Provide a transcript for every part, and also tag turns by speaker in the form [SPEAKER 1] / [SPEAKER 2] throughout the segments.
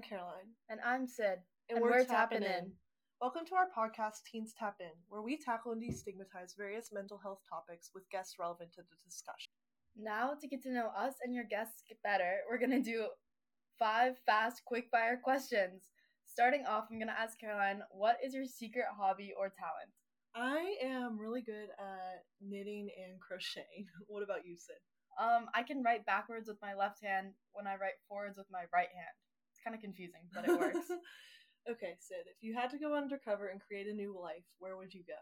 [SPEAKER 1] I'm Caroline.
[SPEAKER 2] And I'm Sid.
[SPEAKER 1] And,
[SPEAKER 2] And
[SPEAKER 1] we're,
[SPEAKER 2] we're
[SPEAKER 1] tapping,
[SPEAKER 2] tapping
[SPEAKER 1] in.
[SPEAKER 2] in.
[SPEAKER 1] Welcome to our podcast, Teens Tap In, where we tackle and destigmatize various mental health topics with guests relevant to the discussion.
[SPEAKER 2] Now, to get to know us and your guests better, we're going to do five fast, quick fire questions. Starting off, I'm going to ask Caroline, what is your secret hobby or talent?
[SPEAKER 1] I am really good at knitting and crocheting. What about you, Sid?
[SPEAKER 2] Um, I can write backwards with my left hand when I write forwards with my right hand. It's kind of confusing, but it works.
[SPEAKER 1] okay, Sid, if you had to go undercover and create a new life, where would you go?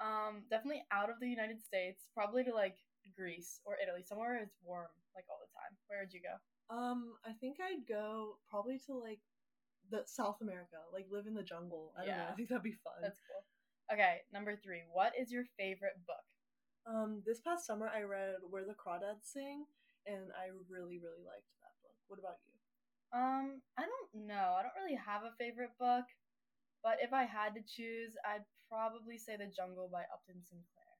[SPEAKER 2] um, definitely out of the United States, probably to like Greece or Italy, somewhere it's warm like all the time. Where would you go?
[SPEAKER 1] Um, I think I'd go probably to like the South America, like live in the jungle. I don't know.
[SPEAKER 2] Yeah.
[SPEAKER 1] I think that'd be fun.
[SPEAKER 2] That's cool. Okay, number three. What is your favorite book?
[SPEAKER 1] Um, this past summer I read Where the Crawdads Sing, and I really, really liked that book. What about you?
[SPEAKER 2] Um, I don't know. I don't really have a favorite book, but if I had to choose, I'd probably say The Jungle by Upton Sinclair.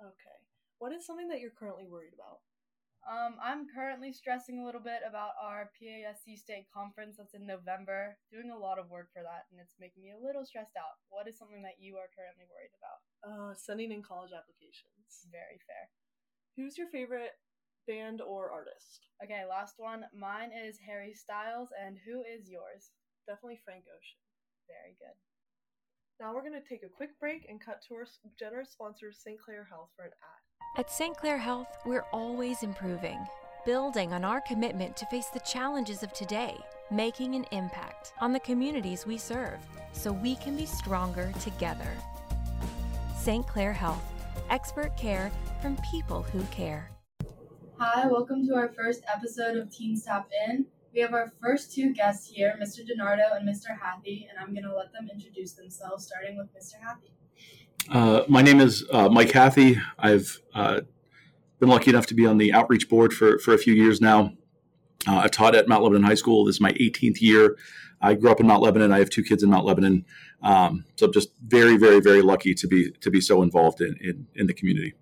[SPEAKER 1] Okay. What is something that you're currently worried about?
[SPEAKER 2] Um, I'm currently stressing a little bit about our PASC state conference that's in November. Doing a lot of work for that, and it's making me a little stressed out. What is something that you are currently worried about?
[SPEAKER 1] Uh, sending in college applications.
[SPEAKER 2] Very fair.
[SPEAKER 1] Who's your favorite band or artist?
[SPEAKER 2] Okay, last one. Mine is Harry Styles, and who is yours?
[SPEAKER 1] Definitely Frank Ocean.
[SPEAKER 2] Very good.
[SPEAKER 1] Now we're going to take a quick break and cut to our generous sponsor, St. Clair Health, for an ad.
[SPEAKER 3] At St. Clair Health, we're always improving, building on our commitment to face the challenges of today, making an impact on the communities we serve so we can be stronger together. St. Clair Health, expert care from people who care.
[SPEAKER 2] Hi, welcome to our first episode of Teens Tap In. We have our first two guests here, Mr. DiNardo and Mr. Hathi, and I'm going to let them introduce themselves, starting with Mr. Hathi.
[SPEAKER 4] Uh, my name is uh, Mike Hathi. I've uh, been lucky enough to be on the outreach board for, for a few years now. Uh, I've taught at Mount Lebanon High School. This is my 18th year. I grew up in Mount Lebanon. I have two kids in Mount Lebanon. Um, so I'm just very, very, very lucky to be to be so involved in, in, in the community.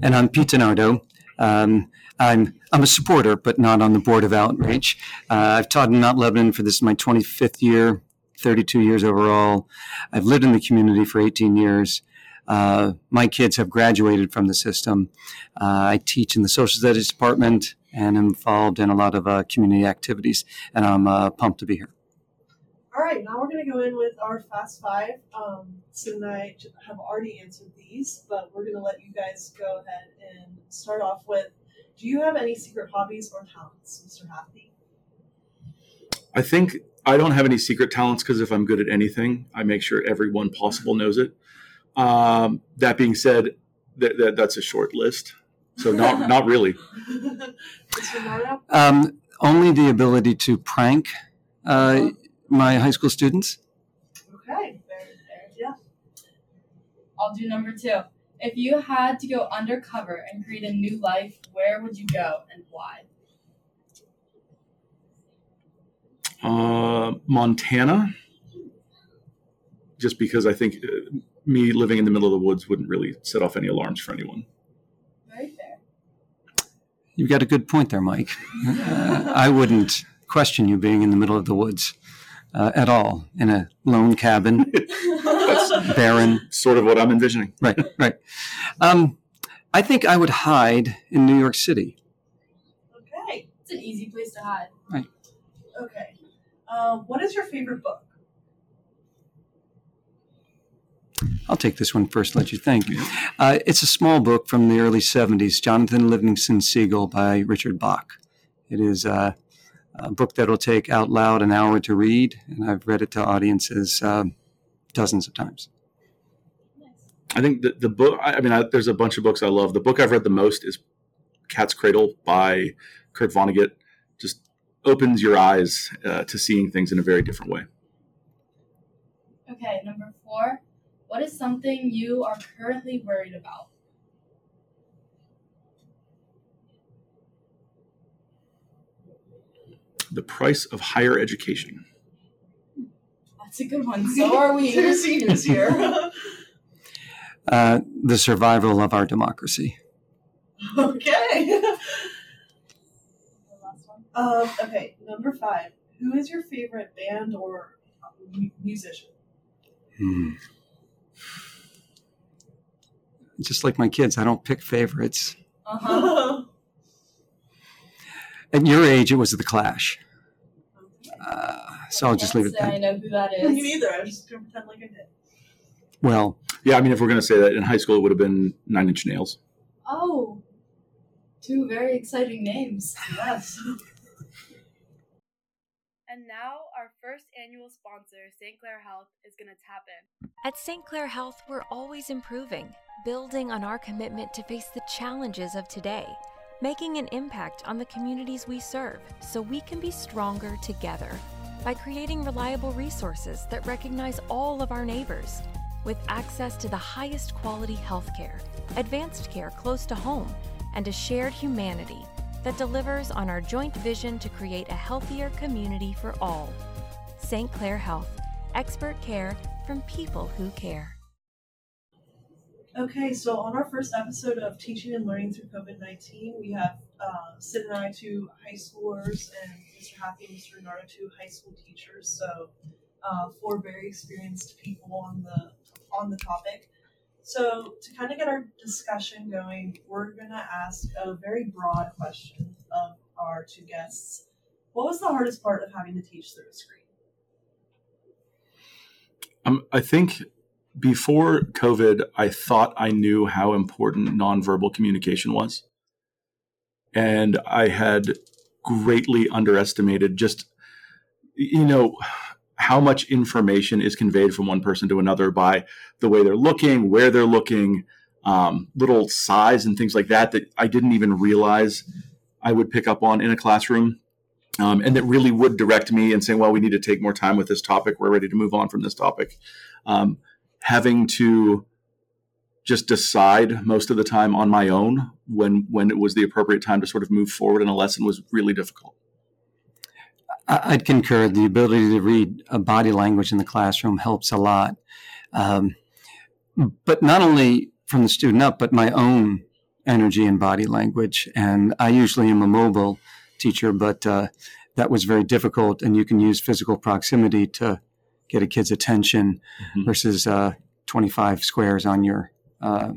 [SPEAKER 5] and I'm Pete DiNardo. Um, I'm I'm a supporter, but not on the board of outreach. Uh, I've taught in Mount Lebanon for this is my 25th year, 32 years overall. I've lived in the community for 18 years. Uh, my kids have graduated from the system. Uh, I teach in the social studies department and am involved in a lot of uh, community activities, and I'm uh, pumped to be here.
[SPEAKER 1] All right, now we're going to go in with our Fast Five. Um, Sid and I j- have already answered these, but we're going to let you guys go ahead and start off with Do you have any secret hobbies or talents, Mr. Hathi?
[SPEAKER 4] I think I don't have any secret talents because if I'm good at anything, I make sure everyone possible knows it. Um, that being said, th- th- that's a short list. So not not really.
[SPEAKER 5] Um, only the ability to prank uh, my high school students.
[SPEAKER 1] Okay.
[SPEAKER 2] Very fair. Yeah. I'll do number two. If you had to go undercover and create a new life, where would you go and why?
[SPEAKER 4] Uh, Montana, just because I think uh, me living in the middle of the woods wouldn't really set off any alarms for anyone.
[SPEAKER 2] Very fair.
[SPEAKER 5] You've got a good point there, Mike. Uh, I wouldn't question you being in the middle of the woods uh, at all, in a lone cabin,
[SPEAKER 4] That's
[SPEAKER 5] barren.
[SPEAKER 4] sort of what I'm envisioning.
[SPEAKER 5] Right, right. Um, I think I would hide in New York City.
[SPEAKER 1] Okay.
[SPEAKER 2] It's an easy place to hide. Right.
[SPEAKER 1] Okay. Um, what is your favorite book?
[SPEAKER 5] I'll take this one first, let you think. Uh, it's a small book from the early 70s, Jonathan Livingston Seagull by Richard Bach. It is uh, a book that will take out loud an hour to read, and I've read it to audiences uh, dozens of times.
[SPEAKER 4] I think the, the book, I I mean, I, there's a bunch of books I love. The book I've read the most is Cat's Cradle by Kurt Vonnegut. Just opens your eyes uh, to seeing things in a very different way.
[SPEAKER 2] Okay, number four. What is something you are currently worried about?
[SPEAKER 4] The price of higher education.
[SPEAKER 2] That's a good one. So are we.
[SPEAKER 1] Two seniors here.
[SPEAKER 5] Uh, the survival of our democracy.
[SPEAKER 1] okay.
[SPEAKER 2] The last one.
[SPEAKER 1] Um, okay, number five. who is your favorite band or musician?
[SPEAKER 5] Hmm. Just like my kids, I don't pick favorites.
[SPEAKER 2] Uh-huh.
[SPEAKER 5] At your age, it was the Clash. Uh, so I'll just leave it
[SPEAKER 2] Can't
[SPEAKER 5] at that.
[SPEAKER 2] I know who that is.
[SPEAKER 1] Me
[SPEAKER 2] is.
[SPEAKER 1] neither. I was just gonna pretend like I did.
[SPEAKER 5] Well,
[SPEAKER 4] Yeah, I mean, if we're going to say that in high school, it would have been Nine Inch Nails.
[SPEAKER 2] Oh, two very exciting names.
[SPEAKER 1] Yes.
[SPEAKER 2] And now our first annual sponsor, St. Clair Health, is going to tap in.
[SPEAKER 3] At St. Clair Health, we're always improving, building on our commitment to face the challenges of today, making an impact on the communities we serve so we can be stronger together by creating reliable resources that recognize all of our neighbors with access to the highest quality healthcare, advanced care close to home, and a shared humanity that delivers on our joint vision to create a healthier community for all. St. Clair Health, expert care from people who care.
[SPEAKER 1] Okay, so on our first episode of Teaching and Learning Through COVID 19, we have uh, Sid and I, two high schoolers, and Mr. Hathi and Mr. DiNardo, two high school teachers. So, uh, four very experienced people on the on the topic. So, to kind of get our discussion going, we're going to ask a very broad question of our two guests. What was the hardest part of having to teach through a screen?
[SPEAKER 4] Um, I think before COVID, I thought I knew how important nonverbal communication was. And I had greatly underestimated just, you know, how much information is conveyed from one person to another by the way they're looking, where they're looking, um, little size and things like that that I didn't even realize I would pick up on in a classroom. Um, and that really would direct me and saying, well, we need to take more time with this topic. We're ready to move on from this topic. Um, having to just decide most of the time on my own when when it was the appropriate time to sort of move forward in a lesson was really difficult.
[SPEAKER 5] I'd concur. The ability to read a body language in the classroom helps a lot. Um, but not only from the student up, but my own energy and body language. And I usually am a mobile teacher, but uh, that was very difficult. And you can use physical proximity to get a kid's attention
[SPEAKER 4] Mhm.
[SPEAKER 5] versus uh, 25 squares on your uh,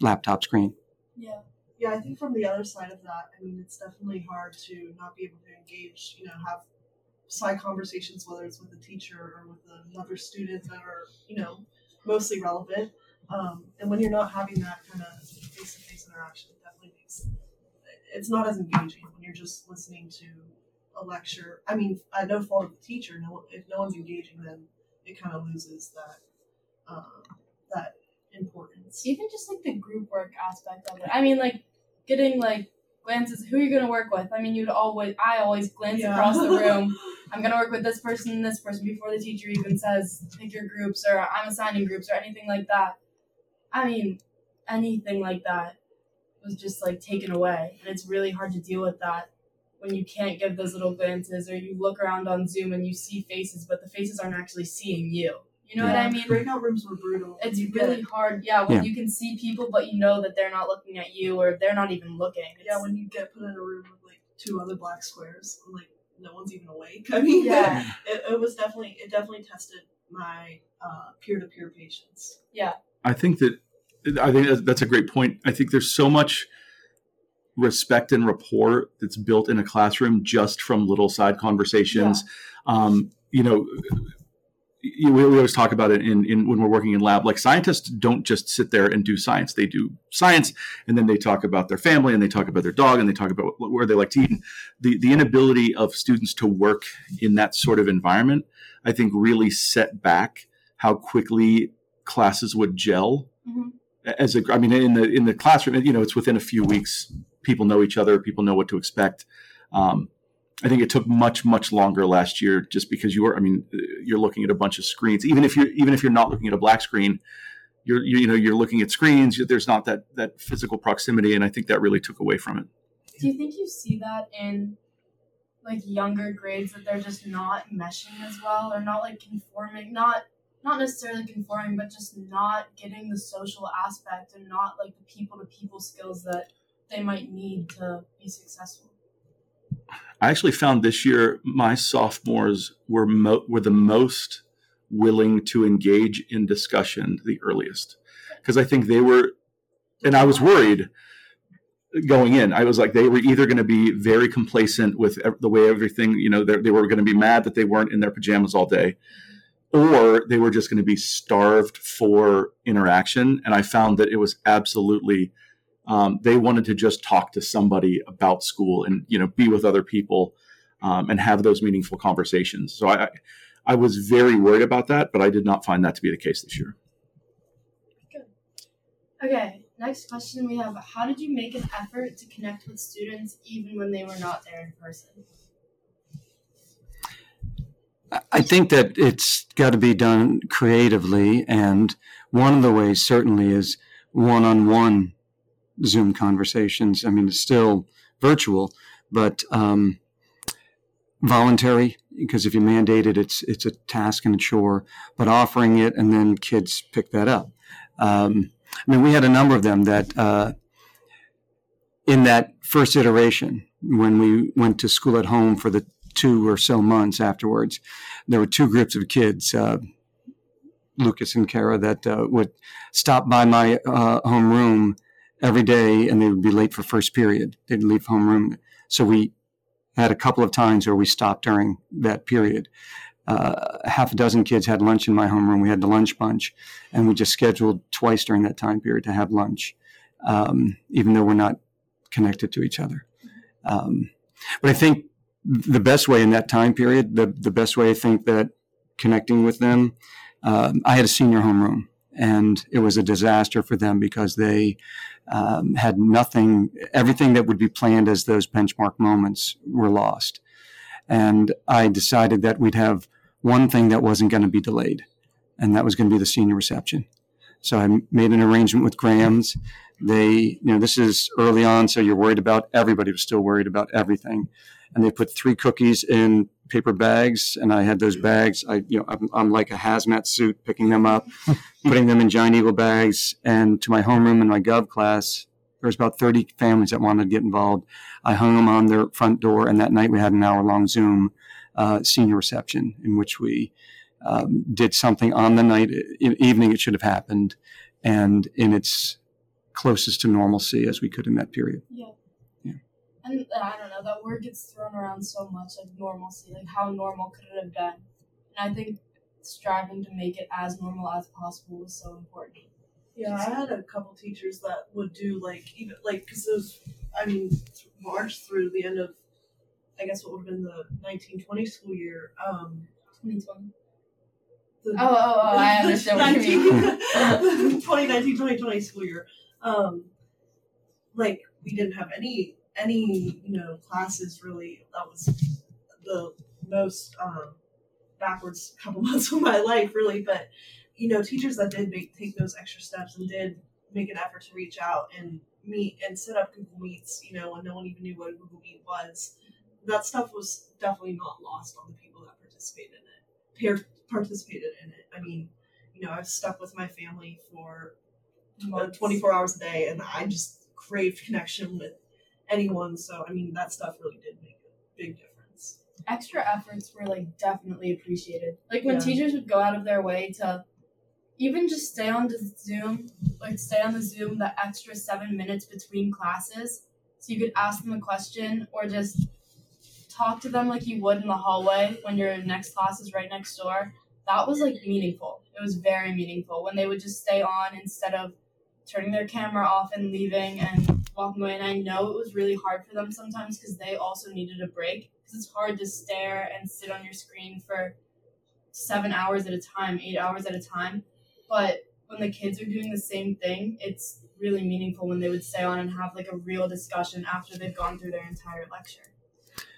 [SPEAKER 5] laptop screen.
[SPEAKER 2] Yeah.
[SPEAKER 1] Yeah, I think from the other side of that, I mean, it's definitely hard to not be able to engage, you know, have side conversations, whether it's with a teacher or with another student that are, you know, mostly relevant. Um, and when you're not having that kind of face to face interaction, it definitely makes it's not as engaging when you're just listening to a lecture. I mean, no fault of the teacher. No, if no one's engaging, then it kind of loses that um, that importance.
[SPEAKER 2] Even just like the group work aspect of it. I mean, like getting like glances. Who are you going to work with? I mean, you'd always. I always glance
[SPEAKER 1] Yeah.
[SPEAKER 2] across the room. I'm going to work with this person and this person before the teacher even says pick your groups or I'm assigning groups or anything like that. I mean, anything like that was just like taken away, and it's really hard to deal with that when you can't give those little glances or you look around on Zoom and you see faces, but the faces aren't actually seeing you. You know what I
[SPEAKER 1] Yeah,
[SPEAKER 2] mean?
[SPEAKER 1] Breakout rooms were brutal.
[SPEAKER 2] It's
[SPEAKER 1] You
[SPEAKER 2] really
[SPEAKER 1] get-
[SPEAKER 2] hard, yeah, when
[SPEAKER 5] Yeah.
[SPEAKER 2] you can see people, but you know that they're not looking at you or they're not even looking.
[SPEAKER 1] yeah, when you get put in a room with like two other black squares, like no one's even awake. I mean,
[SPEAKER 2] Yeah.
[SPEAKER 1] it, it was definitely it definitely tested my peer to peer patience.
[SPEAKER 4] Yeah, I think that I think that's a great point. I think there's so much respect and rapport that's built in a classroom just from little side conversations. Um, you know, we we always talk about it in, in when we're working in lab. Like scientists don't just sit there and do science; they do science, and then they talk about their family, and they talk about their dog, and they talk about what, where they like to eat. And the the inability of students to work in that sort of environment, I think, really set back how quickly classes would gel
[SPEAKER 2] Mhm.
[SPEAKER 4] as a i mean in the in the classroom you know it's within a few weeks people know each other people know what to expect. Um, i think it took much much longer last year just because you were i mean you're looking at a bunch of screens. Even if you're even if you're not looking at a black screen you're you, know you're looking at screens there's not that that physical proximity and i think that really took away from it.
[SPEAKER 2] Do you think you see that in like younger grades that they're just not meshing as well or not like conforming, not not necessarily conforming, but just not getting the social aspect and not like the people to people skills that they might need to be successful?
[SPEAKER 4] I actually found this year my sophomores were mo- were the most willing to engage in discussion the earliest because I think they were, and I was worried going in. I was like they were either going to be very complacent with the way everything you know they were going to be mad that they weren't in their pajamas all day, or they were just going to be starved for interaction. And I found that it was absolutely um, they wanted to just talk to somebody about school and you know be with other people um, and have those meaningful conversations. So I I was very worried about that, but I did not find that to be the case this year.
[SPEAKER 2] Good. Okay, next question we have: How did you make an effort to connect with students even when they were not there in person?
[SPEAKER 5] I think that it's got to be done creatively, and one of the ways certainly is one-on-one Zoom conversations. I mean, it's still virtual, but um, voluntary because if you mandate it, it's it's a task and a chore. But offering it and then kids pick that up. Um, I mean, we had a number of them that uh, in that first iteration when we went to school at home for the two or so months afterwards, there were two groups of kids. Uh, Lucas and Kara that uh, would stop by my uh, homeroom every day and they would be late for first period. They'd leave homeroom. So we had a couple of times where we stopped during that period. Uh, half a dozen kids had lunch in my homeroom. We had the lunch bunch, and we just scheduled twice during that time period to have lunch, um, even though we're not connected to each other. Um, but I think the best way in that time period, the, the best way I think that connecting with them, um, I had a senior homeroom, and it was a disaster for them because they um, had nothing, everything that would be planned as those benchmark moments were lost. And I decided that we'd have one thing that wasn't going to be delayed, and that was going to be the senior reception. So I made an arrangement with Graham's. They, you know, this is early on, so you're worried about everybody was still worried about everything. And they put three cookies in paper bags, and I had those bags. I, you know, I'm, I'm like a hazmat suit, picking them up, putting them in giant eagle bags, and to my homeroom and my gov class. There was about 30 families that wanted to get involved. I hung them on their front door, and that night we had an hour-long Zoom uh, senior reception in which we um, did something on the night, evening it should have happened, and in its closest to normalcy as we could in that period.
[SPEAKER 2] Yeah and I don't know, that word gets thrown around so much, like normalcy, like how normal could it have been? And I think striving to make it as normal as possible was so important.
[SPEAKER 1] Yeah, I had a couple teachers that would do like even like because it was, I mean, March through the end of, I guess what would have been the 1920 school year. Um,
[SPEAKER 2] 2020. The, oh, oh, oh, I understand what you mean.
[SPEAKER 1] 2019 2020 school year. Um, like, we didn't have any any you know classes really that was the most um, backwards couple months of my life really. But you know teachers that did make take those extra steps and did make an effort to reach out and meet and set up google meets you know when no one even knew what google meet was that stuff was definitely not lost on the people that participated in it participated in it. I mean you know i've stuck with my family for uh, 24 hours a day and i just craved connection with anyone. So I mean, that stuff really did make a big difference.
[SPEAKER 2] Extra efforts were like definitely appreciated. Like when yeah. teachers would go out of their way to even just stay on the Zoom, like stay on the Zoom the extra seven minutes between classes, so you could ask them a question or just talk to them like you would in the hallway when your next class is right next door. That was like meaningful. It was very meaningful when they would just stay on instead of turning their camera off and leaving and walking away. And I know it was really hard for them sometimes because they also needed a break because it's hard to stare and sit on your screen for seven hours at a time, eight hours at a time. But when the kids are doing the same thing, it's really meaningful when they would stay on and have like a real discussion after they've gone through their entire lecture.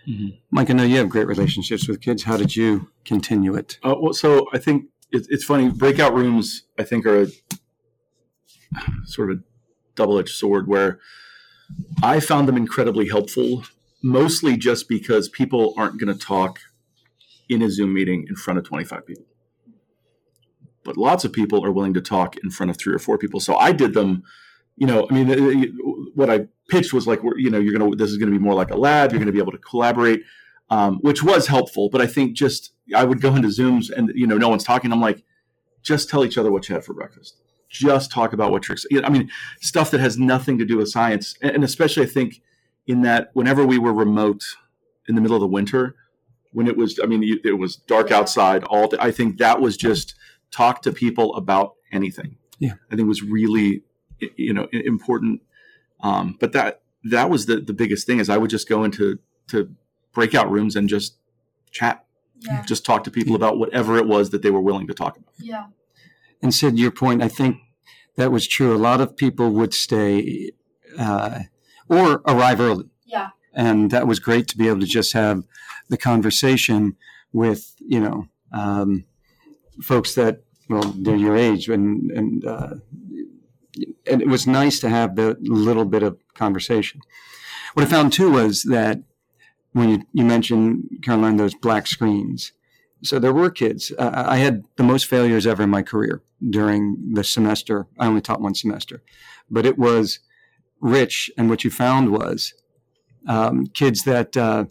[SPEAKER 5] Mm-hmm. Mike, I know you have great relationships with kids. How did you continue it?
[SPEAKER 4] Uh, well, so I think it, it's funny. Breakout rooms, I think, are a, sort of a double-edged sword where I found them incredibly helpful, mostly just because people aren't going to talk in a Zoom meeting in front of 25 people. But lots of people are willing to talk in front of three or four people. So I did them, you know, I mean, what I pitched was like, you know, you're gonna this is gonna be more like a lab. You're gonna be able to collaborate, um, which was helpful. But I think just I would go into Zooms and you know no one's talking. I'm like, just tell each other what you had for breakfast. Just talk about what tricks. I mean, stuff that has nothing to do with science, and especially I think in that whenever we were remote in the middle of the winter, when it was, I mean, it was dark outside all day. I think that was just talk to people about anything.
[SPEAKER 5] Yeah,
[SPEAKER 4] I think was really, you know, important. Um, but that that was the the biggest thing is I would just go into to breakout rooms and just chat,
[SPEAKER 2] Yeah.
[SPEAKER 4] just talk to people about whatever it was that they were willing to talk about.
[SPEAKER 2] Yeah.
[SPEAKER 5] And Sid, your point, I think that was true. A lot of people would stay uh, or arrive early.
[SPEAKER 2] Yeah.
[SPEAKER 5] And that was great to be able to just have the conversation with, you know, um, folks that, well, they're your age. And, and, uh, and it was nice to have the little bit of conversation. What I found too was that when you, you mentioned, Caroline, those black screens, so there were kids. Uh, I had the most failures ever in my career during the semester. I only taught one semester, but it was rich. And what you found was um, kids that uh,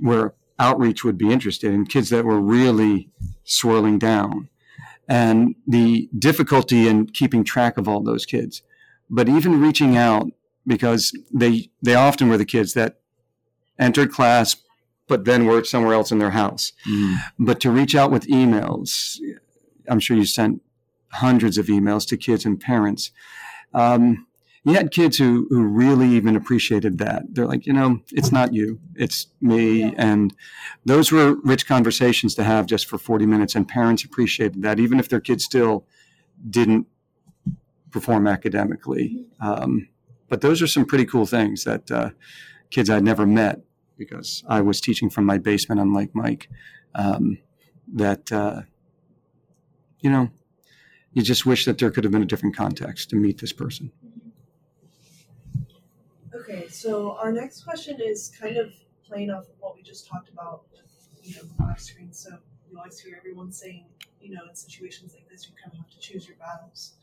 [SPEAKER 5] were outreach would be interested in, kids that were really swirling down, and the difficulty in keeping track of all those kids. But even reaching out because they they often were the kids that entered class but then were somewhere else in their house. But to reach out with emails, I'm sure you sent hundreds of emails to kids and parents. Um, you had kids who, who really even appreciated that. They're like, you know, it's not you, it's me.
[SPEAKER 2] Yeah.
[SPEAKER 5] And those were rich conversations to have just for 40 minutes. And parents appreciated that, even if their kids still didn't perform academically. Um, but those are some pretty cool things that uh, kids I'd never met because I was teaching from my basement, unlike Mike. Um, that uh, you know, you just wish that there could have been a different context to meet this person.
[SPEAKER 1] Okay, so our next question is kind of playing off of what we just talked about with, you know, the black screen. So you always hear everyone saying, you know, in situations like this, you kind of have to choose your battles.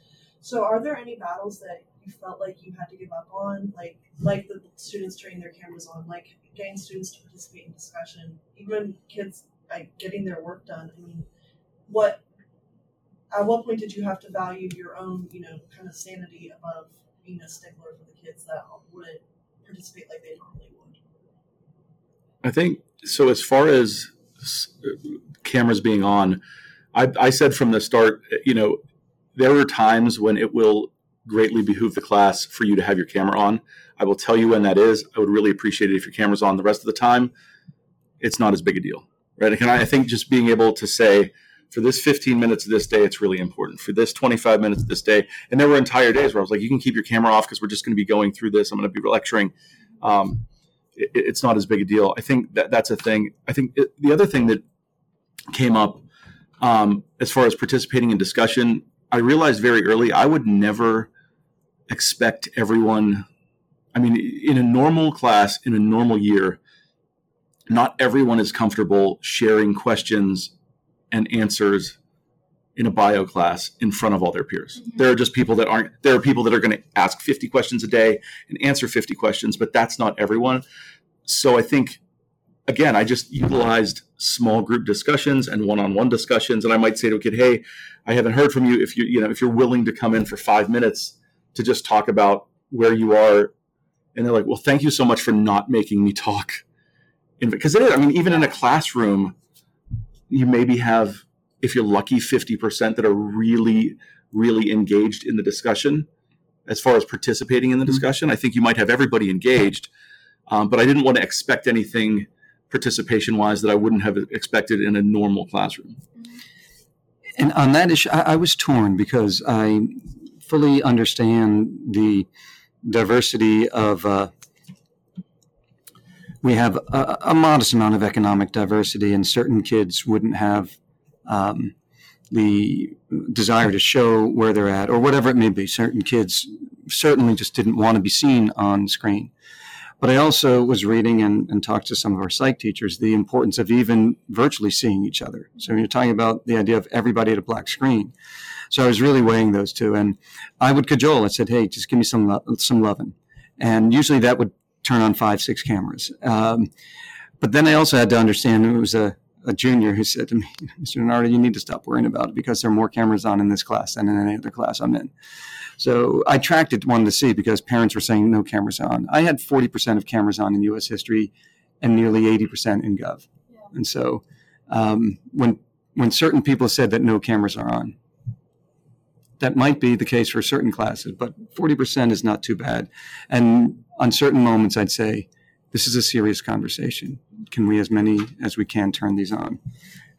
[SPEAKER 1] So are there any battles that you felt like you had to give up on, like like the students turning their cameras on, like getting students to participate in discussion, even kids like getting their work done? I mean, what at what point did you have to value your own, you know, kind of sanity above being a stickler for the kids that wouldn't participate like they normally would?
[SPEAKER 4] I think so. As far as cameras being on, I, I said from the start, you know, there are times when it will greatly behoove the class for you to have your camera on. I will tell you when that is. I would really appreciate it if your camera's on. The rest of the time, it's not as big a deal, right? And I, think just being able to say, for this 15 minutes of this day, it's really important. For this 25 minutes of this day, and there were entire days where I was like, you can keep your camera off because we're just going to be going through this. I'm going to be lecturing. Um, it, it's not as big a deal. I think that that's a thing. I think it, the other thing that came up um, as far as participating in discussion, I realized very early I would never expect everyone. I mean, in a normal class, in a normal year, not everyone is comfortable sharing questions and answers in a bio class in front of all their peers.
[SPEAKER 2] Mhm.
[SPEAKER 4] There are just people that aren't, there are people that are going to ask 50 questions a day and answer 50 questions, but that's not everyone. So I think, again, I just utilized small group discussions and one-on-one discussions. And I might say to a kid, Hey, I haven't heard from you. If you, you know, if you're willing to come in for five minutes to just talk about where you are. And they're like, well, thank you so much for not making me talk. Because it is, I mean, even in a classroom, you maybe have, if you're lucky, 50% that are really, really engaged in the discussion as far as participating in the discussion. I think you might have everybody engaged, um, but I didn't want to expect anything participation wise that I wouldn't have expected in a normal classroom.
[SPEAKER 5] And on that issue, I, I was torn because I fully understand the diversity of. Uh, we have a, a modest amount of economic diversity, and certain kids wouldn't have um, the desire to show where they're at, or whatever it may be. Certain kids certainly just didn't want to be seen on screen. But I also was reading and, and talked to some of our psych teachers the importance of even virtually seeing each other. So you're talking about the idea of everybody at a black screen. So I was really weighing those two, and I would cajole. I said, "Hey, just give me some lo- some loving," and usually that would turn on five, six cameras. Um, but then I also had to understand it was a, a junior who said to me, "Mr. DiNardo, you need to stop worrying about it because there are more cameras on in this class than in any other class I'm in." So I tracked it, wanted to see because parents were saying no cameras on. I had 40% of cameras on in U.S. history and nearly 80% in Gov.
[SPEAKER 2] Yeah.
[SPEAKER 5] And so um, when when certain people said that no cameras are on, that might be the case for certain classes, but 40% is not too bad. And on certain moments, I'd say, this is a serious conversation. Can we, as many as we can, turn these on?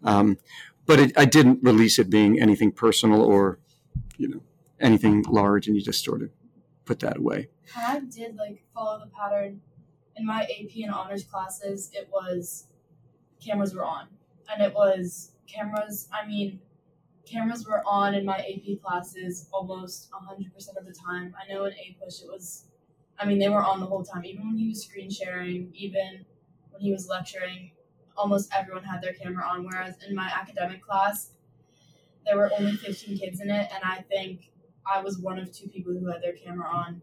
[SPEAKER 5] Um, but it, I didn't release it being anything personal or, you know, anything large, and you just sort of put that away.
[SPEAKER 2] I did like follow the pattern in my AP and honors classes. It was cameras were on, and it was cameras. I mean, cameras were on in my AP classes almost hundred percent of the time. I know in APUSH it was. I mean, they were on the whole time, even when he was screen sharing, even when he was lecturing. Almost everyone had their camera on. Whereas in my academic class, there were only 15 kids in it, and I think I was one of two people who had their camera on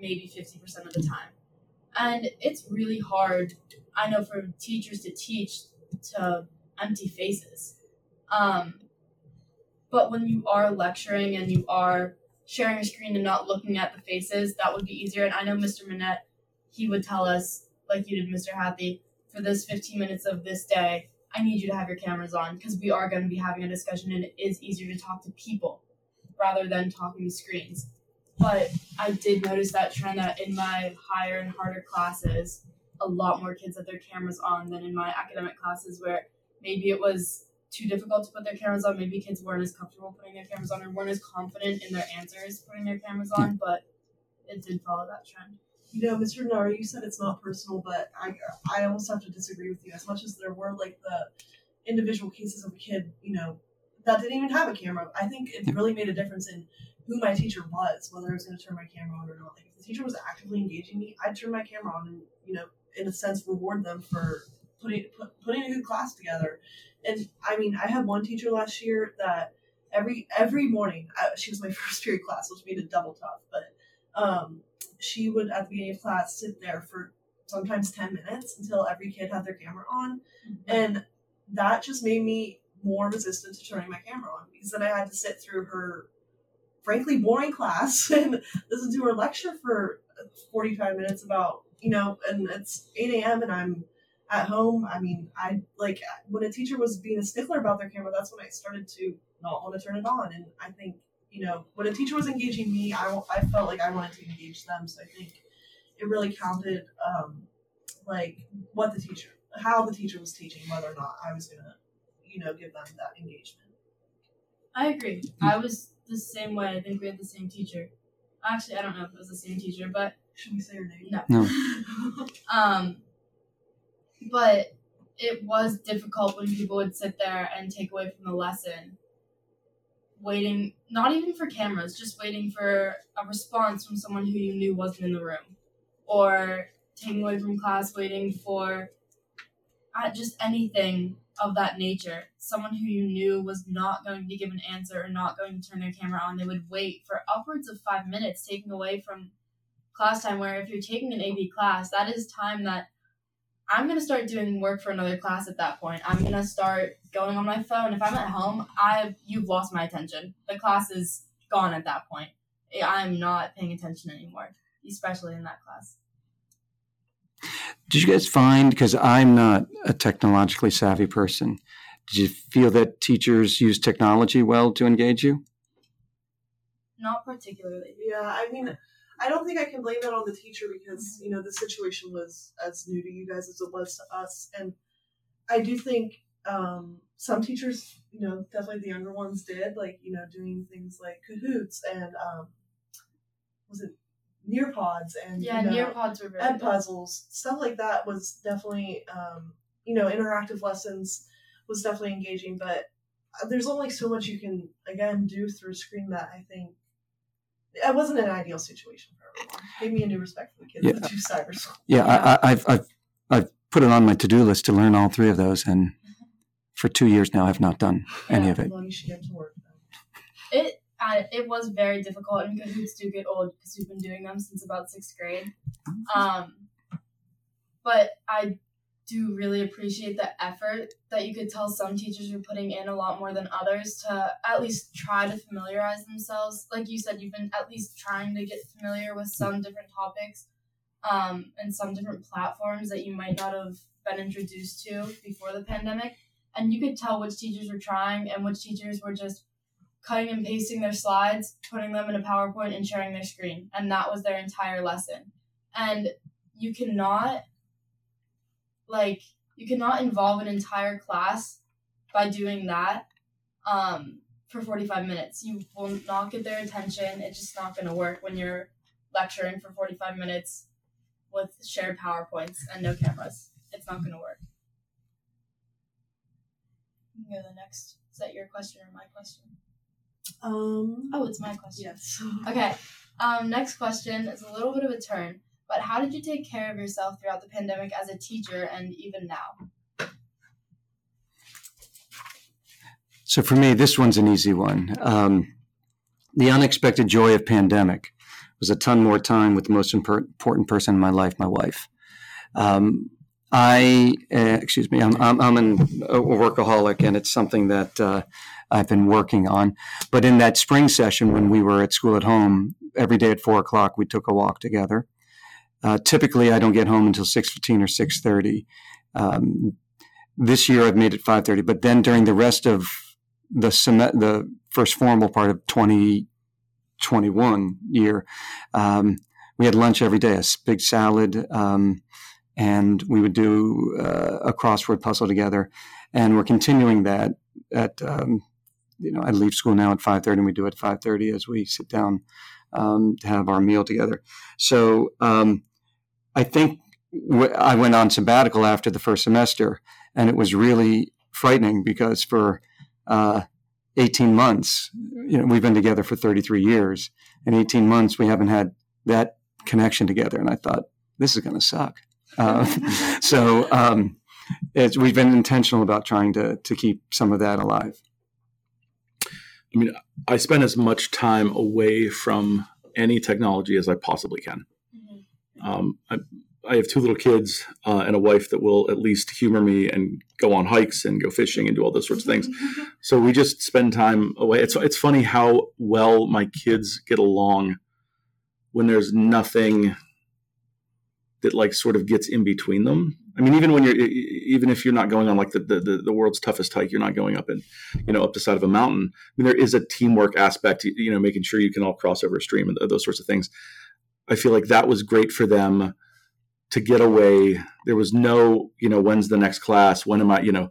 [SPEAKER 2] maybe 50% of the time. And it's really hard, I know, for teachers to teach to empty faces. Um, but when you are lecturing and you are sharing a screen and not looking at the faces, that would be easier. And I know Mr. Manette, he would tell us, like you did, Mr. Hathi, for this 15 minutes of this day, I need you to have your cameras on because we are going to be having a discussion and it is easier to talk to people rather than talking to screens. But I did notice that trend that in my higher and harder classes, a lot more kids had their cameras on than in my academic classes where maybe it was too difficult to put their cameras on. Maybe kids weren't as comfortable putting their cameras on or weren't as confident in their answers putting their cameras on, but it did follow that trend.
[SPEAKER 1] You know, Mr. Nari, you said it's not personal, but I I almost have to disagree with you. As much as there were like the individual cases of a kid, you know, that didn't even have a camera, I think it really made a difference in who my teacher was, whether I was going to turn my camera on or not. Like if the teacher was actively engaging me, I'd turn my camera on and you know, in a sense, reward them for putting put, putting a good class together. And I mean, I had one teacher last year that every every morning I, she was my first period class, which made it double tough. But um, she would at the beginning of class sit there for sometimes ten minutes until every kid had their camera on, and that just made me more resistant to turning my camera on because then I had to sit through her frankly boring class and listen to her lecture for 45 minutes about you know and it's 8 a.m and i'm at home i mean i like when a teacher was being a stickler about their camera that's when i started to not want to turn it on and i think you know when a teacher was engaging me i, I felt like i wanted to engage them so i think it really counted um, like what the teacher how the teacher was teaching whether or not i was gonna you know give them that engagement
[SPEAKER 2] I agree. I was the same way. I think we had the same teacher. Actually, I don't know if it was the same teacher, but
[SPEAKER 1] should we say her name
[SPEAKER 2] no.
[SPEAKER 5] No.
[SPEAKER 2] um, but it was difficult when people would sit there and take away from the lesson, waiting, not even for cameras, just waiting for a response from someone who you knew wasn't in the room, or taking away from class, waiting for uh, just anything of that nature. Someone who you knew was not going to give an answer or not going to turn their camera on, they would wait for upwards of five minutes, taking away from class time. Where if you're taking an AP class, that is time that I'm gonna start doing work for another class at that point. I'm gonna start going on my phone. If I'm at home, I you've lost my attention. The class is gone at that point. I'm not paying attention anymore, especially in that class.
[SPEAKER 5] Did you guys find, because I'm not a technologically savvy person, did you feel that teachers use technology well to engage you?
[SPEAKER 2] Not particularly.
[SPEAKER 1] Yeah, I mean, I don't think I can blame that on the teacher because you know the situation was as new to you guys as it was to us, and I do think um, some teachers, you know, definitely the younger ones did, like you know, doing things like Kahoots and um, was it Nearpods and
[SPEAKER 2] Yeah,
[SPEAKER 1] you know,
[SPEAKER 2] Nearpods were very
[SPEAKER 1] Edpuzzles, stuff like that was definitely, um, you know, interactive lessons was definitely engaging. But uh, there's only so much you can again do through a screen that I think it wasn't an ideal situation for everyone. Gave me a new respect for the kids
[SPEAKER 5] Yeah.
[SPEAKER 1] that do cyber school.
[SPEAKER 5] Yeah, I, I, I've, I've, I've put it on my to do list to learn all three of those. And for two years now, I've not done any of it.
[SPEAKER 1] Well, you should get to work.
[SPEAKER 2] It I, it was very difficult, and Kahoots do get old because we've been doing them since about sixth grade. Um, but I do really appreciate the effort that you could tell some teachers are putting in a lot more than others to at least try to familiarize themselves. Like you said, you've been at least trying to get familiar with some different topics um, and some different platforms that you might not have been introduced to before the pandemic. And you could tell which teachers were trying and which teachers were just cutting and pasting their slides, putting them in a PowerPoint, and sharing their screen. And that was their entire lesson. And you cannot, like, you cannot involve an entire class by doing that um, for 45 minutes. You will not get their attention. It's just not going to work when you're lecturing for 45 minutes with shared PowerPoints and no cameras. It's not going to work. You go to the next. Is that your question or my question?
[SPEAKER 1] Um.
[SPEAKER 2] Oh, it's my question.
[SPEAKER 1] Yes.
[SPEAKER 2] Okay. Um, next question is a little bit of a turn, but how did you take care of yourself throughout the pandemic as a teacher and even now?
[SPEAKER 5] So for me, this one's an easy one. Um, the unexpected joy of pandemic was a ton more time with the most important person in my life, my wife. Um, I, uh, excuse me, I'm, I'm, I'm an, a workaholic, and it's something that uh, I've been working on. But in that spring session, when we were at school at home, every day at four o'clock, we took a walk together. Uh, typically, I don't get home until six fifteen or six thirty. Um, this year, I've made it five thirty. But then during the rest of the sem- the first formal part of 2021 year, um, we had lunch every day, a big salad, um, and we would do uh, a crossword puzzle together. And we're continuing that at um, you know I leave school now at 5:30, and we do it at 5:30 as we sit down um, to have our meal together. So um, I think w- I went on sabbatical after the first semester, and it was really frightening because for uh, 18 months, you know, we've been together for 33 years. In 18 months, we haven't had that connection together. And I thought, this is going to suck. Uh, so um, we've been intentional about trying to, to keep some of that alive.
[SPEAKER 4] I mean, I spend as much time away from any technology as I possibly can. Um, I, I have two little kids uh, and a wife that will at least humor me and go on hikes and go fishing and do all those sorts of things. So we just spend time away. It's it's funny how well my kids get along when there's nothing that like sort of gets in between them. I mean, even when you're even if you're not going on like the, the the world's toughest hike, you're not going up in you know up the side of a mountain. I mean, there is a teamwork aspect, you know, making sure you can all cross over a stream and those sorts of things. I feel like that was great for them to get away. There was no, you know, when's the next class? When am I, you know,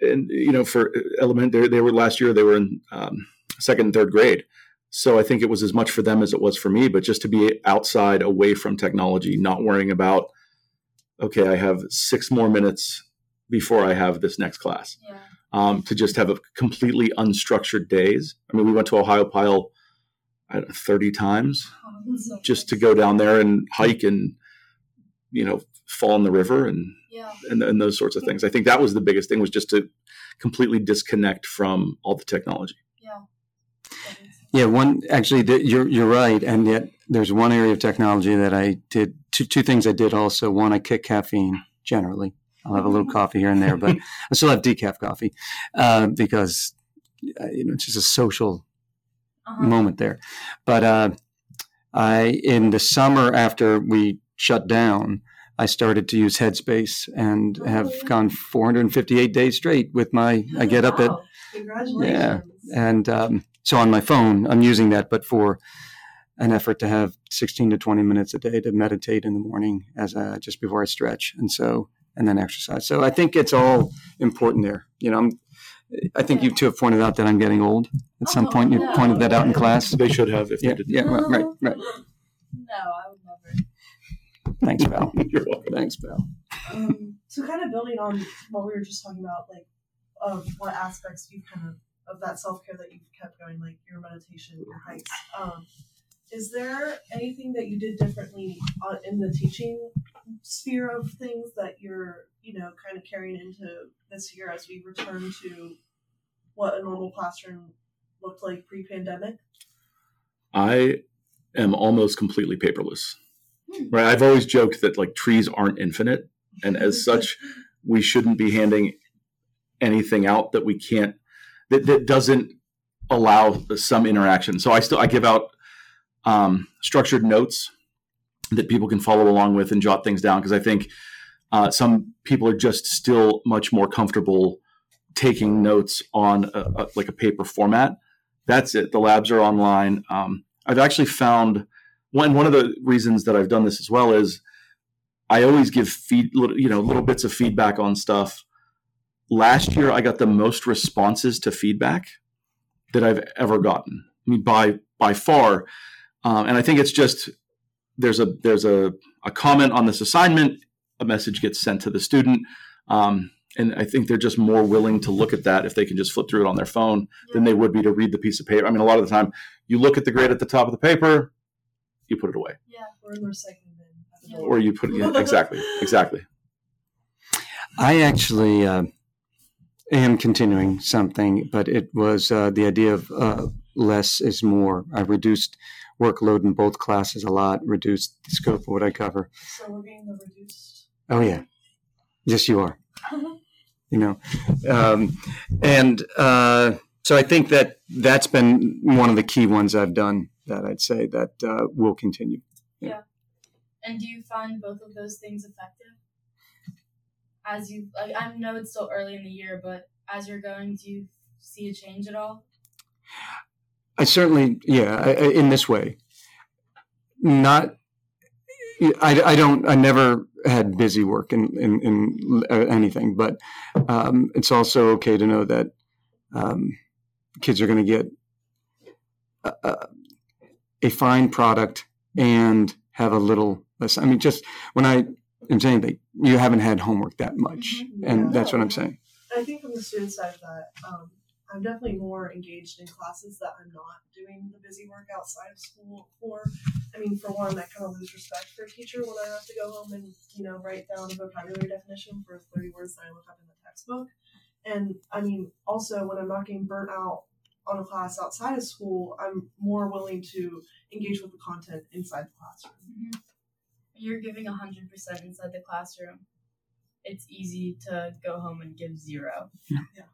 [SPEAKER 4] and you know, for element, they, they were last year. They were in um, second and third grade, so I think it was as much for them as it was for me. But just to be outside, away from technology, not worrying about, okay, I have six more minutes before I have this next class
[SPEAKER 2] Yeah.
[SPEAKER 4] um, to just have a completely unstructured days. I mean, we went to Ohiopyle I know, 30 times
[SPEAKER 2] Oh, so
[SPEAKER 4] just to go down there and hike and, you know, fall in the river and,
[SPEAKER 2] Yeah.
[SPEAKER 4] and, and those sorts of things. I think that was the biggest thing was just to completely disconnect from all the technology.
[SPEAKER 2] Yeah. That makes sense.
[SPEAKER 5] Yeah, one actually, th- you're you're right, and yet there's one area of technology that I did two two things I did also. One, I kick caffeine generally. I'll have a little coffee here and there, but I still have decaf coffee uh, because uh, you know it's just a social
[SPEAKER 2] Uh-huh.
[SPEAKER 5] moment there. But uh, I in the summer after we shut down, I started to use Headspace and have
[SPEAKER 1] Oh,
[SPEAKER 5] gone 458 days straight with my. I get up at
[SPEAKER 1] Wow. Congratulations.
[SPEAKER 5] and um, so on my phone, I'm using that, but for an effort to have 16 to 20 minutes a day to meditate in the morning as a, just before I stretch, and so and then exercise. So I think it's all important there. You know, I'm, I think you two have pointed out that I'm getting old. At some
[SPEAKER 2] Oh,
[SPEAKER 5] point, you
[SPEAKER 2] no.
[SPEAKER 5] pointed that out in class.
[SPEAKER 4] They should have if
[SPEAKER 5] Yeah,
[SPEAKER 4] they did.
[SPEAKER 5] yeah, right, right, right.
[SPEAKER 2] No, I would never.
[SPEAKER 5] Thanks, Val.
[SPEAKER 4] You're welcome.
[SPEAKER 5] Thanks, Val.
[SPEAKER 1] Um, so kind of building on what we were just talking about, like of what aspects you kind of of that self care that you've kept going, like your meditation, your hikes. Um, is there anything that you did differently on, in the teaching sphere of things that you're, you know, kind of carrying into this year as we return to what a normal classroom looked like pre-pandemic?
[SPEAKER 4] I am almost completely paperless.
[SPEAKER 2] Hmm.
[SPEAKER 4] Right. I've always joked that like trees aren't infinite, and as such, we shouldn't be handing anything out that we can't that, that doesn't allow some interaction. So I still I give out um, structured notes that people can follow along with and jot things down because I think uh, some people are just still much more comfortable taking notes on a, a, like a paper format. That's it. The labs are online. Um, I've actually found one one of the reasons that I've done this as well is I always give feed you know little bits of feedback on stuff. Last year, I got the most responses to feedback that I've ever gotten. I mean, by by far, um, and I think it's just there's a there's a, a comment on this assignment, a message gets sent to the student, um, and I think they're just more willing to look at that if they can just flip through it on their phone than they would be to read the piece of paper. I mean, a lot of the time, you look at the grade at the top of the paper, you put it away,
[SPEAKER 2] Yeah.
[SPEAKER 1] Or in the recycling bin at the
[SPEAKER 2] Yeah.
[SPEAKER 1] door.
[SPEAKER 4] or you put it yeah, exactly exactly.
[SPEAKER 5] I actually uh, am continuing something, but it was uh, the idea of uh, less is more. I reduced workload in both classes a lot, reduced the scope of what I cover.
[SPEAKER 1] So we're getting the reduced.
[SPEAKER 5] Oh yeah, yes you are. You know, um, and uh, so I think that that's been one of the key ones I've done. That I'd say that uh, will continue. Yeah.
[SPEAKER 2] And do you find both of those things effective? As you like, I know it's still early in the year, but as you're going, do you see a change at all?
[SPEAKER 5] I certainly, yeah, I, in this way. Not, I, I don't, I never had busy work in, in, in uh, anything, but um, it's also okay to know that um, kids are going to get a, a, a fine product and have a little less. I mean, just when I am saying that you haven't had homework that much,
[SPEAKER 2] Mhm.
[SPEAKER 5] and
[SPEAKER 1] Yeah.
[SPEAKER 5] that's what I'm saying.
[SPEAKER 1] I think from the student side of that, um, I'm definitely more engaged in classes that I'm not doing the busy work outside of school for. I mean, for one, I kind of lose respect for a teacher when I have to go home and, you know, write down a vocabulary definition for 30 words that I look up in the textbook. And I mean, also when I'm not getting burnt out on a class outside of school, I'm more willing to engage with the content inside the classroom. Mm-hmm.
[SPEAKER 2] You're giving hundred percent inside the classroom. It's easy to go home and give zero.
[SPEAKER 5] Yeah.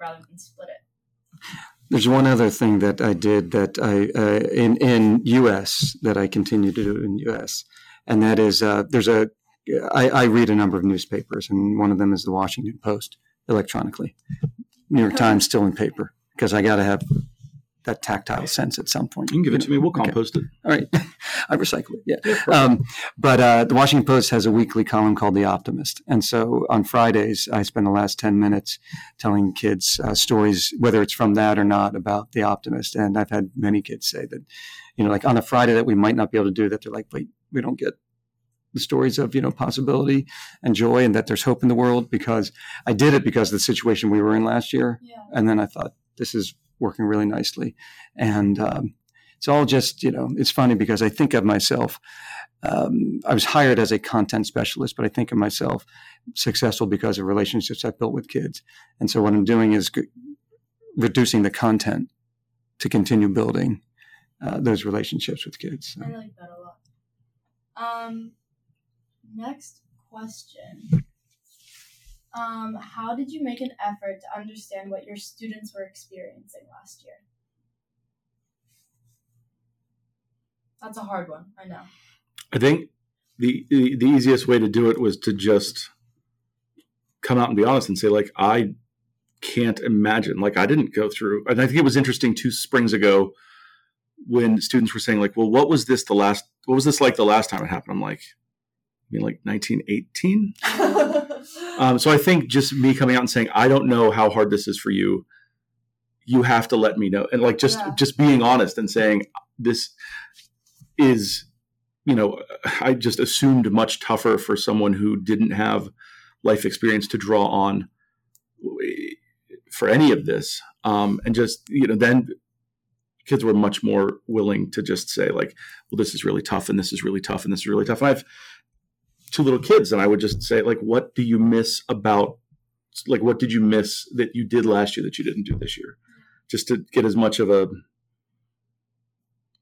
[SPEAKER 2] Rather than split it.
[SPEAKER 5] There's one other thing that I did that I uh, in in U.S. that I continue to do in U.S. and that is uh, there's a I, I read a number of newspapers and one of them is the Washington Post electronically, New York Times still in paper because I got to have that tactile sense at some point.
[SPEAKER 4] You can give it to me. We'll
[SPEAKER 5] Okay.
[SPEAKER 4] compost it.
[SPEAKER 5] All right, I recycle it. Yeah. Um, but uh, the Washington Post has a weekly column called The Optimist. And so on Fridays, I spend the last 10 minutes telling kids uh, stories, whether it's from that or not, about The Optimist. And I've had many kids say that, you know, like on a Friday that we might not be able to do that, they're like, wait, we don't get the stories of, you know, possibility and joy and that there's hope in the world because I did it because of the situation we were in last year.
[SPEAKER 2] Yeah.
[SPEAKER 5] And then I thought, this is working really nicely. And um, it's all just, you know, it's funny because I think of myself. Um, I was hired as a content specialist, but I think of myself successful because of relationships I've built with kids. And so what I'm doing is g- reducing the content to continue building uh, those relationships with kids. So-
[SPEAKER 2] I like that a lot. Um, next question. Um, how did you make an effort to understand what your students were experiencing last year? That's a hard one. I know.
[SPEAKER 4] I think the, the the easiest way to do it was to just come out and be honest and say like I can't imagine like I didn't go through and I think it was interesting two springs ago when students were saying like well what was this the last what was this like the last time it happened I'm like I mean like 1918 um, so I think just me coming out and saying I don't know how hard this is for you you have to let me know and like just
[SPEAKER 2] Yeah.
[SPEAKER 4] just being honest and saying this is you know I just assumed much tougher for someone who didn't have life experience to draw on for any of this um, and just you know then kids were much more willing to just say like, well, this is really tough and this is really tough and this is really tough. And I've two little kids and I would just say like, what do you miss about like what did you miss that you did last year that you didn't do this year? Just to get as much of a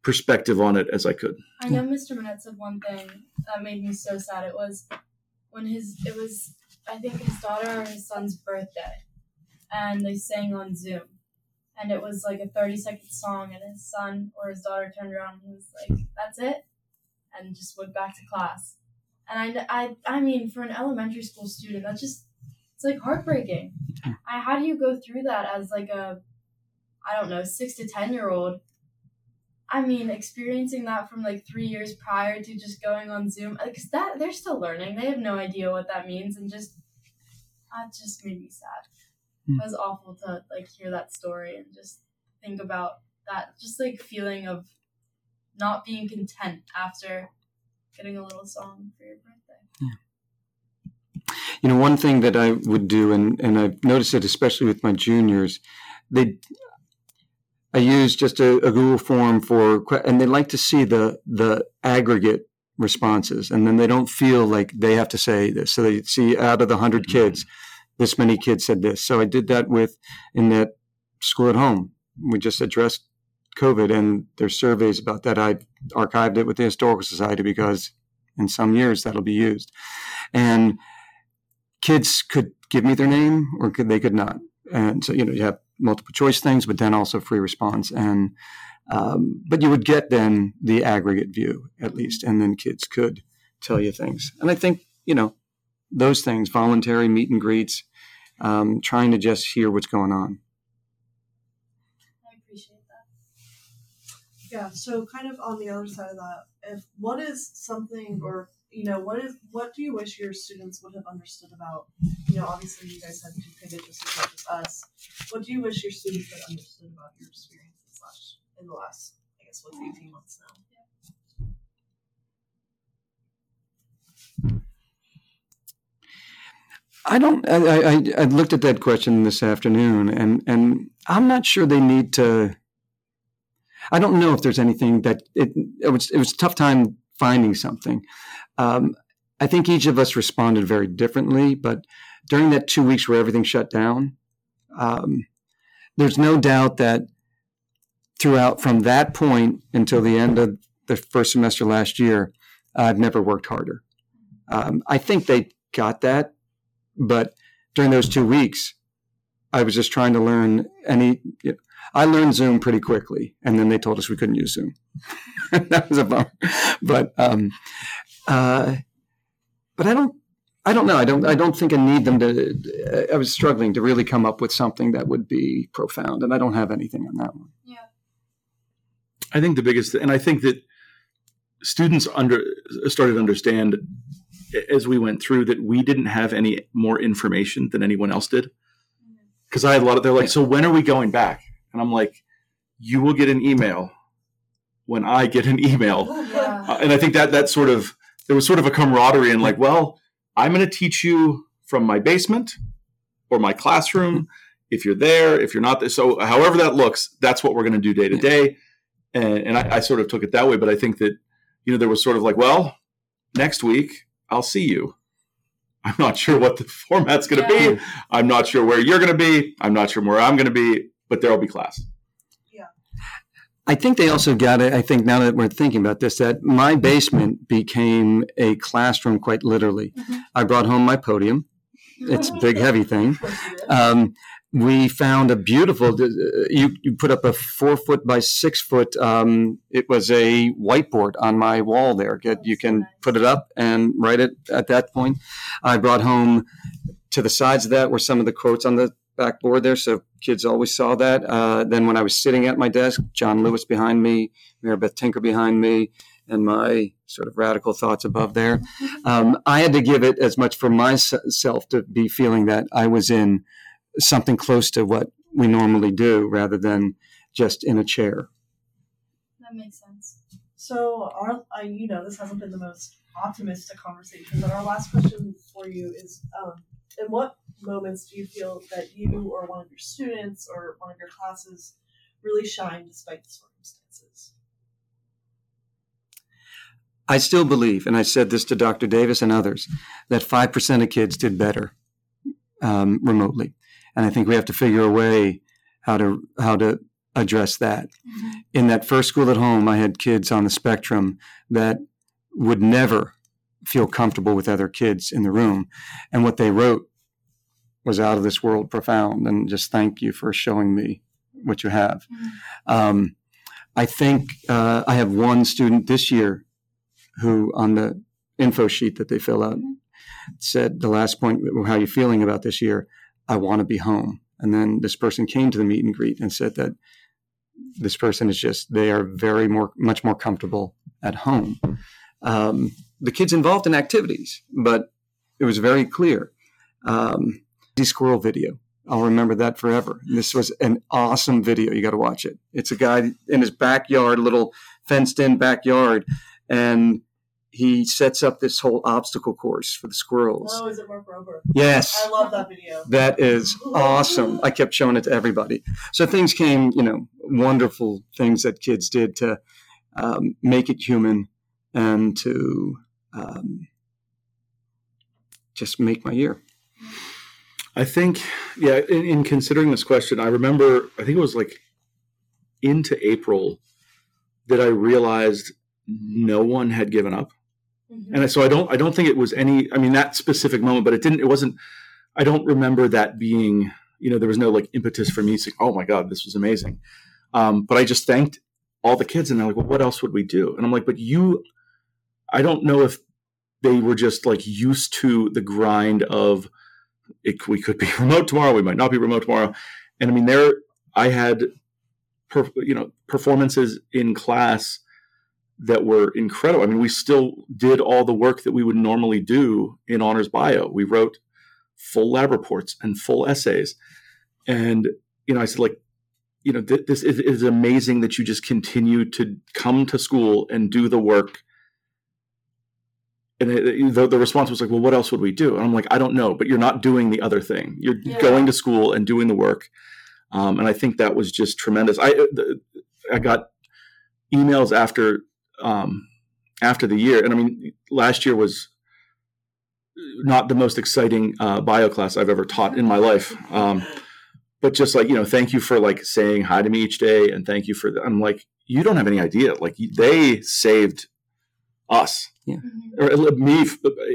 [SPEAKER 4] perspective on it as I could.
[SPEAKER 2] I know Mr. Minette said one thing that made me so sad. It was when his it was I think his daughter or his son's birthday, and they sang on Zoom, and it was like a thirty second song, and his son or his daughter turned around and was like, "That's it," and just went back to class. And I, I, I mean, for an elementary school student, that's just it's like heartbreaking. I, how do you go through that as like a, I don't know, six to ten year old? I mean, experiencing that from like three years prior to just going on Zoom, because that they're still learning. They have no idea what that means, and just that just made me sad.
[SPEAKER 5] Mm.
[SPEAKER 2] It was awful to like hear that story and just think about that, just like feeling of not being content after getting a little song for your birthday. Yeah.
[SPEAKER 5] You know, one thing that I would do, and, and I've noticed it especially with my juniors, they I use just a, a Google form for, and they like to see the the aggregate responses, and then they don't feel like they have to say this. So they see out of the hundred mm-hmm. kids, this many kids said this. So I did that with in that school at home. We just addressed COVID, and there's surveys about that. I archived it with the Historical Society because in some years that'll be used, and kids could give me their name or could, they could not. And so, you know, you have multiple choice things, but then also free response. And, um, but you would get then the aggregate view at least, and then kids could tell you things. And I think, you know, those things, voluntary meet and greets, um, trying to just hear what's going on.
[SPEAKER 2] I appreciate that.
[SPEAKER 1] Yeah, so kind of on the other side of that, if what is something or you know, what is what do you wish your students would have understood about you know, obviously you guys had to pivot just as much as us. What do you wish your students had understood about your experiences last in the last I guess what's eighteen months now?
[SPEAKER 5] I don't. I, I, I looked at that question this afternoon, and and I'm not sure they need to. I don't know if there's anything that it. It was it was a tough time finding something. Um, I think each of us responded very differently, but during that two weeks where everything shut down, um, there's no doubt that throughout from that point until the end of the first semester last year, I've never worked harder. Um, I think they got that but during those two weeks, I was just trying to learn any. You know, I learned Zoom pretty quickly, and then they told us we couldn't use Zoom. that was a bummer. But um, uh, but I don't. I don't know. I don't. I don't think I need them to. I was struggling to really come up with something that would be profound, and I don't have anything on that one.
[SPEAKER 2] Yeah.
[SPEAKER 4] I think the biggest, and I think that students under started to understand as we went through that we didn't have any more information than anyone else did. Because I had a lot of, they're like, so when are we going back? And I'm like, you will get an email when I get an email.
[SPEAKER 2] Yeah.
[SPEAKER 4] Uh, and I think that that sort of there was sort of a camaraderie and like, well, I'm going to teach you from my basement or my classroom. If you're there, if you're not there, so however that looks, that's what we're going to do day to day. And, and I, I sort of took it that way. But I think that you know there was sort of like, well, next week I'll see you. I'm not sure what the format's going to
[SPEAKER 2] Yeah.
[SPEAKER 4] be. I'm not sure where you're going to be. I'm not sure where I'm going to be. But there'll be class. Yeah.
[SPEAKER 5] I think they also got it. I think now that we're thinking about this, that my basement became a classroom quite literally.
[SPEAKER 2] Mhm.
[SPEAKER 5] I brought home my podium. It's a big, heavy thing.
[SPEAKER 1] Of course you did.
[SPEAKER 5] Um, we found a beautiful. You you put up a four foot by six foot. Um, it was a whiteboard on my wall there. Get you can put it up and write it at that point. I brought home to the sides of that were some of the quotes on the backboard there, so kids always saw that. Uh, then when I was sitting at my desk, John Lewis behind me, Mary Beth Tinker behind me, and my sort of radical thoughts above there. Um, I had to give it as much for myself to be feeling that I was in something close to what we normally do rather than just in a chair.
[SPEAKER 2] That makes sense.
[SPEAKER 1] So our, I, you know, this hasn't been the most optimistic conversation, but our last question for you is, um, in what moments do you feel that you or one of your students or one of your classes really shine despite the circumstances?
[SPEAKER 5] I still believe, and I said this to Dr. Davis and others, that 5% of kids did better um, remotely. And I think we have to figure a way how to how to address that. In that first school at home, I had kids on the spectrum that would never feel comfortable with other kids in the room. And what they wrote was out of this world profound. And just thank you for showing me what you have. Um, I think uh, I have one student this year who, on the info sheet that they fill out, said the last point, how are you feeling about this year? I want to be home. And then this person came to the meet and greet and said that this person is just, they are very more, much more comfortable at home. Um, the kids involved in activities, but it was very clear. Um, squirrel video. I'll remember that forever. This was an awesome video. You got to watch it. It's a guy in his backyard, little fenced in backyard, and he sets up this whole obstacle course for the squirrels.
[SPEAKER 1] Oh, is it Mark Rober?
[SPEAKER 5] Yes.
[SPEAKER 1] I love that video.
[SPEAKER 5] That is awesome. I kept showing it to everybody. So things came, you know, wonderful things that kids did to um, make it human and to um, just make my year.
[SPEAKER 4] I think, yeah, in, in considering this question, I remember, I think it was like into April that I realized no one had given up.
[SPEAKER 1] Mhm.
[SPEAKER 4] And so I don't, I don't think it was any, I mean, that specific moment, but it didn't, it wasn't, I don't remember that being, you know, there was no like impetus for me saying, oh my God, this was amazing. Um, but I just thanked all the kids and they're like, well, what else would we do? And I'm like, but you, I don't know if they were just like used to the grind of it, we could be remote tomorrow, we might not be remote tomorrow. And I mean, there, I had, per, you know, performances in class that were incredible. I mean, we still did all the work that we would normally do in honors bio. We wrote full lab reports and full essays. And, you know, I said, like, you know, th- this is, is amazing that you just continue to come to school and do the work. And it, the, the response was like, well, what else would we do? And I'm like, I don't know, but you're not doing the other thing. You're
[SPEAKER 1] Yeah.
[SPEAKER 4] going to school and doing the work. Um, and I think that was just tremendous. I, the, I got emails after um, after the year. And I mean, last year was not the most exciting uh, bio class I've ever taught in my life. Um, but just like, you know, thank you for like saying hi to me each day. And thank you for, the, I'm like, you don't have any idea. Like they saved us or uh, me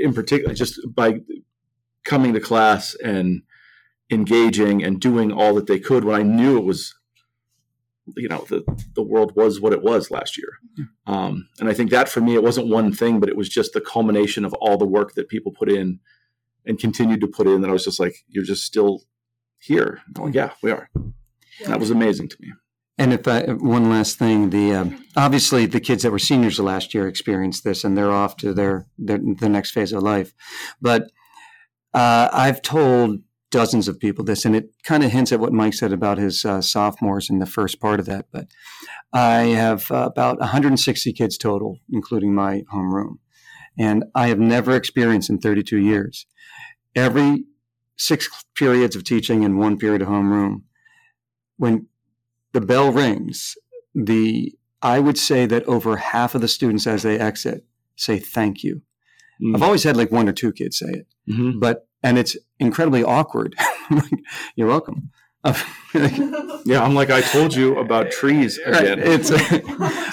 [SPEAKER 4] in particular, just by coming to class and engaging and doing all that they could when I knew it was you know the the world was what it was last year. Um, and i think that for me it wasn't one thing but it was just the culmination of all the work that people put in and continued to put in that i was just like you're just still here. Oh yeah. We are. That was amazing to me
[SPEAKER 5] And if I, one last thing, the um, obviously the kids that were seniors last year experienced this, and they're off to their their the next phase of life. But uh, I've told dozens of people this, and it kind of hints at what Mike said about his uh, sophomores in the first part of that. But I have uh, about 160 kids total, including my homeroom, and I have never experienced in 32 years every six periods of teaching and one period of homeroom when the bell rings, the I would say that over half of the students as they exit say thank you.
[SPEAKER 4] Mm.
[SPEAKER 5] I've always had like one or two kids say it,
[SPEAKER 4] Mhm.
[SPEAKER 5] but and it's incredibly awkward. You're welcome.
[SPEAKER 4] yeah i'm like i told you about trees again
[SPEAKER 5] It's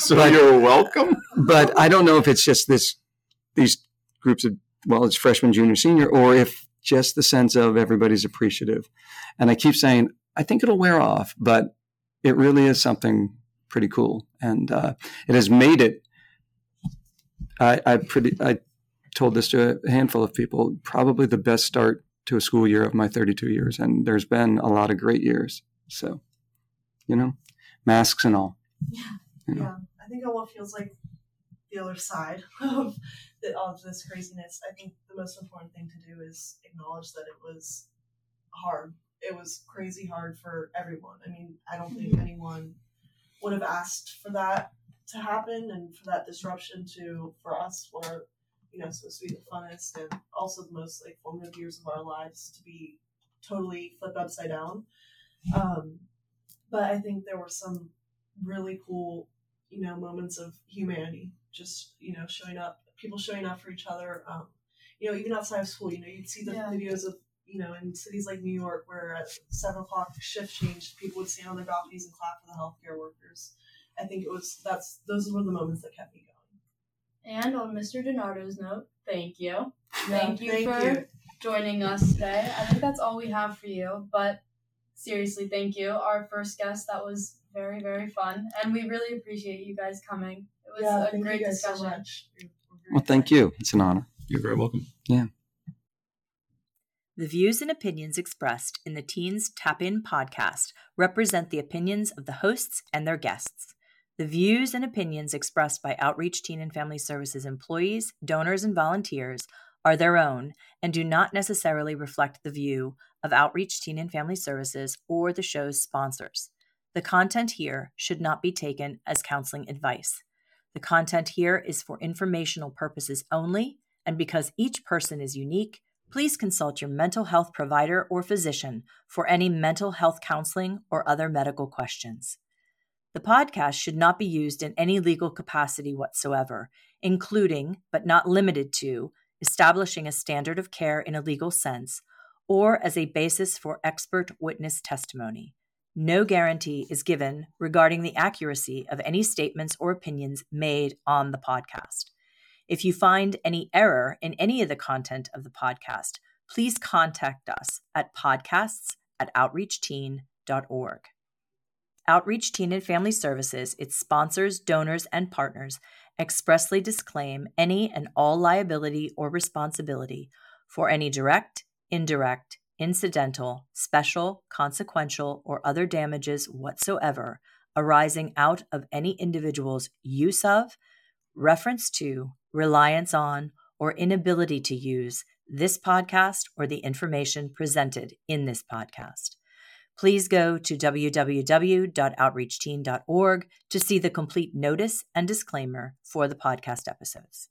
[SPEAKER 4] so
[SPEAKER 5] but-
[SPEAKER 4] you're welcome
[SPEAKER 5] but I don't know if it's just this these groups of well, it's freshman, junior, senior, or if just the sense of everybody's appreciative. And I keep saying I think it'll wear off, but it really is something pretty cool, and uh, it has made it. I, I pretty I told this to a handful of people. Probably the best start to a school year of my 32 years, and there's been a lot of great years. So, you know, masks and all.
[SPEAKER 1] Yeah.
[SPEAKER 5] You know.
[SPEAKER 1] Yeah. I think it all feels like the other side of the, of this craziness. I think the most important thing to do is acknowledge that it was hard. It was crazy hard for everyone. I mean, I don't think anyone would have asked for that to happen and for that disruption to for us are you know supposed to be the funnest and also the most like formative years of our lives to be totally flipped upside down. Um, but I think there were some really cool, you know, moments of humanity. Just you know, showing up, people showing up for each other. Um, you know, even outside of school, you know, you'd see the
[SPEAKER 2] Yeah.
[SPEAKER 1] videos of you know in cities like New York where at seven o'clock shift change, people would stand on their balconies and clap for the healthcare workers. I think it was that's those were the moments that kept me going.
[SPEAKER 2] And on Mr. DiNardo's note, thank you.
[SPEAKER 1] Yeah,
[SPEAKER 2] Thank you for joining us today. I think that's all we have for you. But seriously, thank you. Our first guest, that was very, very fun. And we really appreciate you guys coming. It was
[SPEAKER 1] yeah,
[SPEAKER 2] a
[SPEAKER 1] thank
[SPEAKER 2] great
[SPEAKER 1] you guys so much. We're- we're very
[SPEAKER 5] Well, thank you. It's an honor.
[SPEAKER 4] You're very welcome.
[SPEAKER 6] The views and opinions expressed in the Teens Tap In podcast represent the opinions of the hosts and their guests. The views and opinions expressed by Outreach Teen and Family Services employees, donors, and volunteers are their own and do not necessarily reflect the view of Outreach Teen and Family Services or the show's sponsors. The content here should not be taken as counseling advice. The content here is for informational purposes only, and because each person is unique, please consult your mental health provider or physician for any mental health counseling or other medical questions. The podcast should not be used in any legal capacity whatsoever, including, but not limited to, establishing a standard of care in a legal sense or as a basis for expert witness testimony. No guarantee is given regarding the accuracy of any statements or opinions made on the podcast. If you find any error in any of the content of the podcast, please contact us at podcasts at outreachteen.org. Outreach Teen and Family Services, its sponsors, donors, and partners expressly disclaim any and all liability or responsibility for any direct, indirect, incidental, special, consequential, or other damages whatsoever arising out of any individual's use of, reference to, reliance on, or inability to use this podcast or the information presented in this podcast. Please go to www.outreachteen.org to see the complete notice and disclaimer for the podcast episodes.